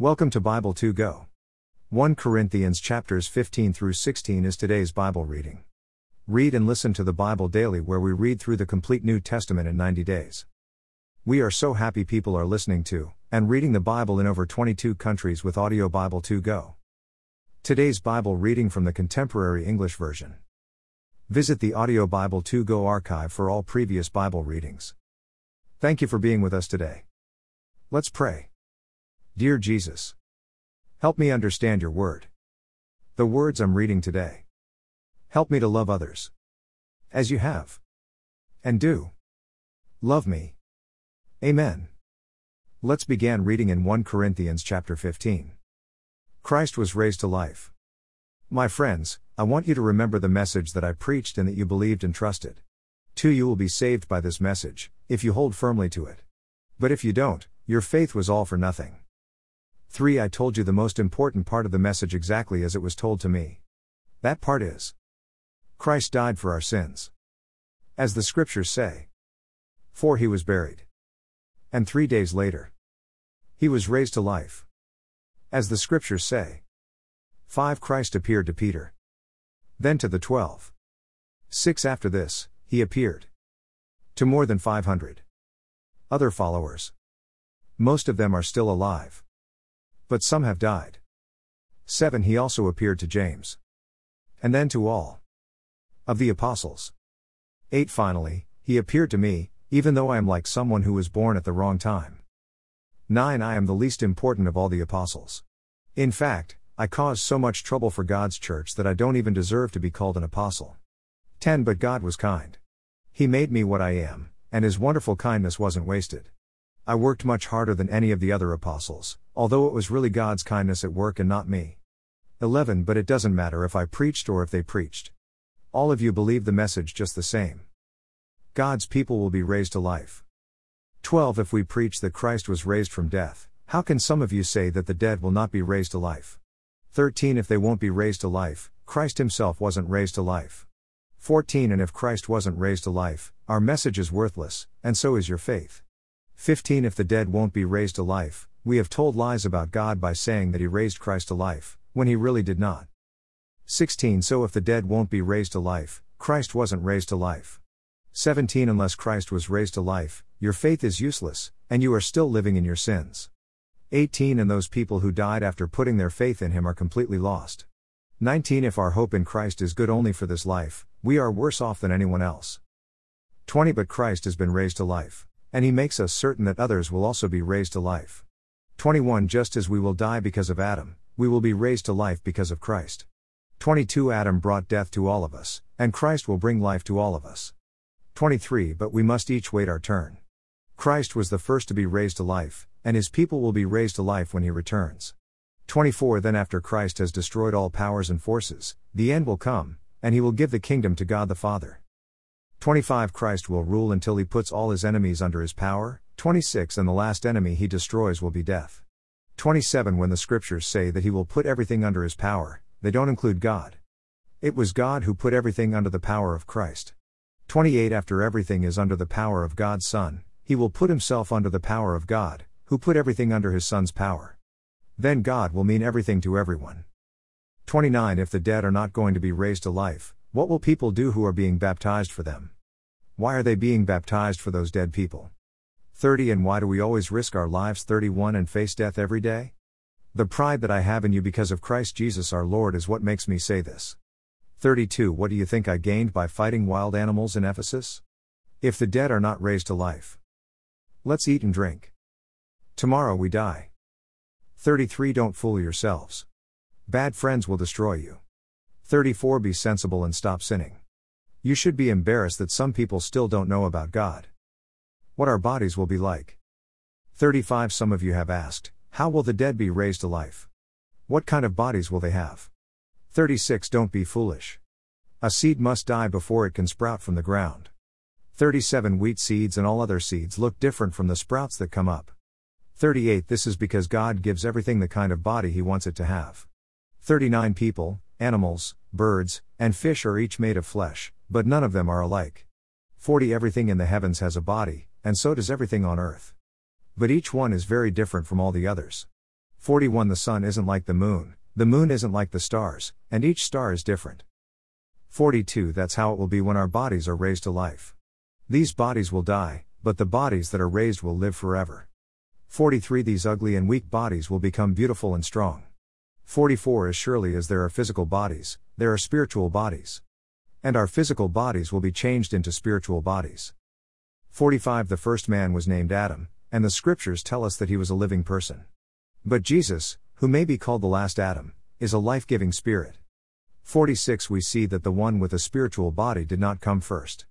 Welcome to Bible 2 Go. 1 Corinthians chapters 15 through 16 is today's Bible reading. Read and listen to the Bible daily where we read through the complete New Testament in 90 days. We are so happy people are listening to and reading the Bible in over 22 countries with Audio Bible 2 Go. Today's Bible reading from the Contemporary English Version. Visit the Audio Bible 2 Go archive for all previous Bible readings. Thank you for being with us today. Let's pray. Dear Jesus, help me understand your word. The words I'm reading today. Help me to love others. As you have. And do. Love me. Amen. Let's begin reading in 1 Corinthians chapter 15. Christ was raised to life. My friends, I want you to remember the message that I preached and that you believed and trusted. Two, you will be saved by this message, if you hold firmly to it. But if you don't, your faith was all for nothing. 3. I told you the most important part of the message exactly as it was told to me. That part is Christ died for our sins. As the scriptures say. 4. He was buried. And three days later, he was raised to life. As the scriptures say. 5. Christ appeared to Peter. Then to the twelve. 6. After this, he appeared to more than 500 other followers. Most of them are still alive. But some have died. 7. He also appeared to James. And then to all of the apostles. 8. Finally, he appeared to me, even though I am like someone who was born at the wrong time. 9. I am the least important of all the apostles. In fact, I caused so much trouble for God's church that I don't even deserve to be called an apostle. 10. But God was kind. He made me what I am, and his wonderful kindness wasn't wasted. I worked much harder than any of the other apostles, although it was really God's kindness at work and not me. 11 But it doesn't matter if I preached or if they preached. All of you believe the message just the same. God's people will be raised to life. 12 If we preach that Christ was raised from death, how can some of you say that the dead will not be raised to life? 13 If they won't be raised to life, Christ himself wasn't raised to life. 14 And if Christ wasn't raised to life, our message is worthless, and so is your faith. 15 If the dead won't be raised to life, we have told lies about God by saying that He raised Christ to life, when He really did not. 16 So if the dead won't be raised to life, Christ wasn't raised to life. 17 Unless Christ was raised to life, your faith is useless, and you are still living in your sins. 18 And those people who died after putting their faith in Him are completely lost. 19 If our hope in Christ is good only for this life, we are worse off than anyone else. 20 But Christ has been raised to life. And he makes us certain that others will also be raised to life. 21 Just as we will die because of Adam, we will be raised to life because of Christ. 22 Adam brought death to all of us, and Christ will bring life to all of us. 23 But we must each wait our turn. Christ was the first to be raised to life, and his people will be raised to life when he returns. 24 Then after Christ has destroyed all powers and forces, the end will come, and he will give the kingdom to God the Father. 25 Christ will rule until he puts all his enemies under his power. 26 And the last enemy he destroys will be death. 27 When the scriptures say that he will put everything under his power, they don't include God. It was God who put everything under the power of Christ. 28 After everything is under the power of God's Son, he will put himself under the power of God, who put everything under his Son's power. Then God will mean everything to everyone. 29 If the dead are not going to be raised to life, what will people do who are being baptized for them? Why are they being baptized for those dead people? 30 And why do we always risk our lives 31 and face death every day? The pride that I have in you because of Christ Jesus our Lord is what makes me say this. 32 What do you think I gained by fighting wild animals in Ephesus? If the dead are not raised to life. Let's eat and drink. Tomorrow we die. 33 Don't fool yourselves. Bad friends will destroy you. 34 Be sensible and stop sinning. You should be embarrassed that some people still don't know about God. What our bodies will be like. 35 Some of you have asked, How will the dead be raised to life? What kind of bodies will they have? 36 Don't be foolish. A seed must die before it can sprout from the ground. 37 Wheat seeds and all other seeds look different from the sprouts that come up. 38 This is because God gives everything the kind of body He wants it to have. 39 People, animals, birds, and fish are each made of flesh, but none of them are alike. 40 Everything in the heavens has a body, and so does everything on earth. But each one is very different from all the others. 41 The sun isn't like the moon, the moon isn't like the stars, and each star is different. 42 That's how it will be when our bodies are raised to life. These bodies will die, but the bodies that are raised will live forever. 43 These ugly and weak bodies will become beautiful and strong. 44 As surely as there are physical bodies, there are spiritual bodies. And our physical bodies will be changed into spiritual bodies. 45 The first man was named Adam, and the scriptures tell us that he was a living person. But Jesus, who may be called the last Adam, is a life giving spirit. 46 We see that the one with a spiritual body did not come first.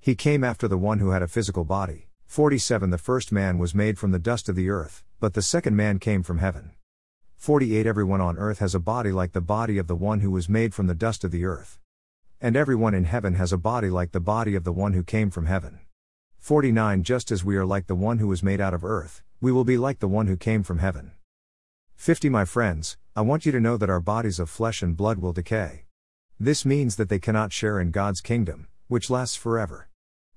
He came after the one who had a physical body. 47 The first man was made from the dust of the earth, but the second man came from heaven. 48 Everyone on earth has a body like the body of the one who was made from the dust of the earth. And everyone in heaven has a body like the body of the one who came from heaven. 49 Just as we are like the one who was made out of earth, we will be like the one who came from heaven. 50 My friends, I want you to know that our bodies of flesh and blood will decay. This means that they cannot share in God's kingdom, which lasts forever.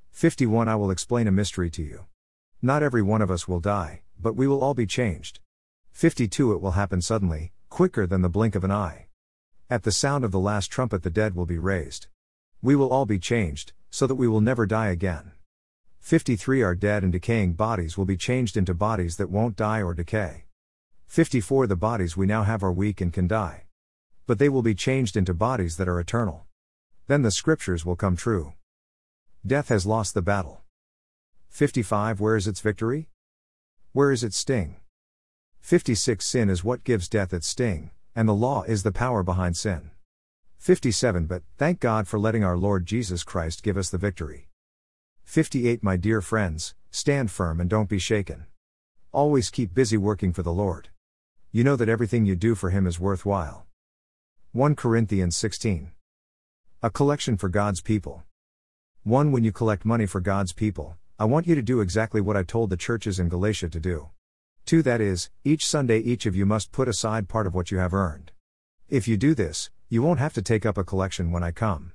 51 I will explain a mystery to you. Not every one of us will die, but we will all be changed. 52 It will happen suddenly, quicker than the blink of an eye. At the sound of the last trumpet, the dead will be raised. We will all be changed, so that we will never die again. 53 Our dead and decaying bodies will be changed into bodies that won't die or decay. 54 The bodies we now have are weak and can die. But they will be changed into bodies that are eternal. Then the scriptures will come true. Death has lost the battle. 55 Where is its victory? Where is its sting? 56 Sin is what gives death its sting, and the law is the power behind sin. 57 But, thank God for letting our Lord Jesus Christ give us the victory. 58 My dear friends, stand firm and don't be shaken. Always keep busy working for the Lord. You know that everything you do for Him is worthwhile. 1 Corinthians 16. A collection for God's people. 1. When you collect money for God's people, I want you to do exactly what I told the churches in Galatia to do. 2. That is, each Sunday each of you must put aside part of what you have earned. If you do this, you won't have to take up a collection when I come.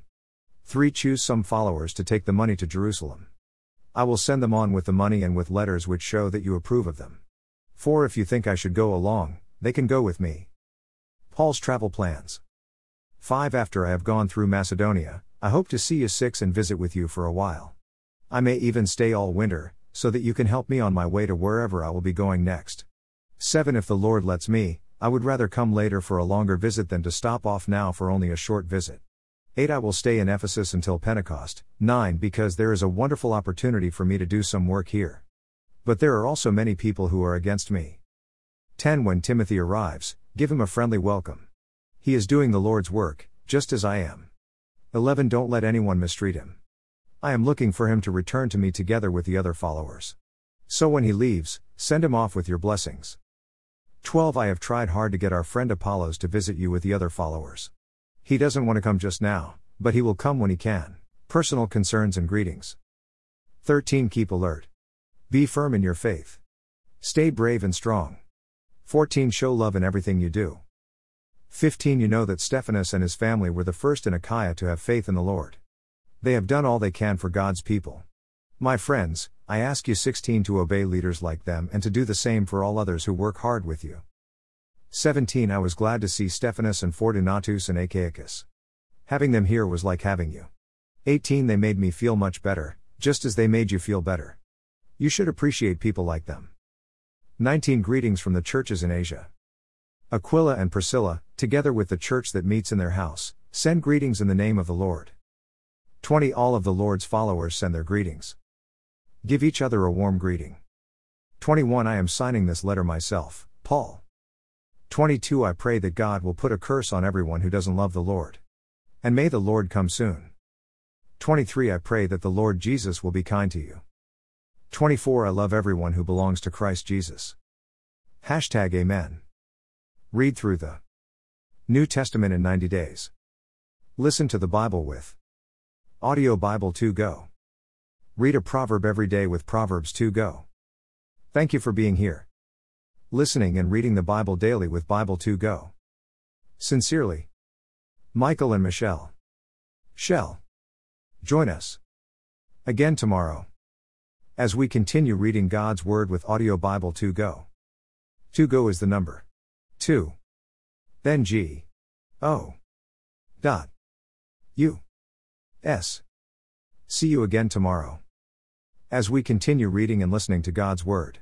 3. Choose some followers to take the money to Jerusalem. I will send them on with the money and with letters which show that you approve of them. 4. If you think I should go along, they can go with me. Paul's travel plans. 5. After I have gone through Macedonia, I hope to see you six and visit with you for a while. I may even stay all winter, so that you can help me on my way to wherever I will be going next. 7. If the Lord lets me, I would rather come later for a longer visit than to stop off now for only a short visit. 8. I will stay in Ephesus until Pentecost. 9. Because there is a wonderful opportunity for me to do some work here. But there are also many people who are against me. 10. When Timothy arrives, give him a friendly welcome. He is doing the Lord's work, just as I am. 11 Don't let anyone mistreat him. I am looking for him to return to me together with the other followers. So when he leaves, send him off with your blessings. 12 I have tried hard to get our friend Apollos to visit you with the other followers. He doesn't want to come just now, but he will come when he can. Personal concerns and greetings. 13 Keep alert. Be firm in your faith. Stay brave and strong. 14 Show love in everything you do. 15 You know that Stephanas and his family were the first in Achaia to have faith in the Lord. They have done all they can for God's people. My friends, I ask you 16 to obey leaders like them and to do the same for all others who work hard with you. 17 I was glad to see Stephanas and Fortunatus and Achaicus. Having them here was like having you. 18 They made me feel much better, just as they made you feel better. You should appreciate people like them. 19 Greetings from the churches in Asia. Aquila and Priscilla, together with the church that meets in their house, send greetings in the name of the Lord. 20 All of the Lord's followers send their greetings. Give each other a warm greeting. 21 I am signing this letter myself, Paul. 22 I pray that God will put a curse on everyone who doesn't love the Lord. And may the Lord come soon. 23 I pray that the Lord Jesus will be kind to you. 24 I love everyone who belongs to Christ Jesus. Hashtag Amen. Read through the New Testament in 90 days. Listen to the Bible with Audio Bible 2 Go. Read a proverb every day with Proverbs 2 Go. Thank you for being here. Listening and reading the Bible daily with Bible 2 Go. Sincerely, Michael and Michelle. Shell. Join us again tomorrow as we continue reading God's Word with Audio Bible 2 Go. 2 Go is the number. 2. Then G. O. Dot. U. S. See you again tomorrow. As we continue reading and listening to God's Word.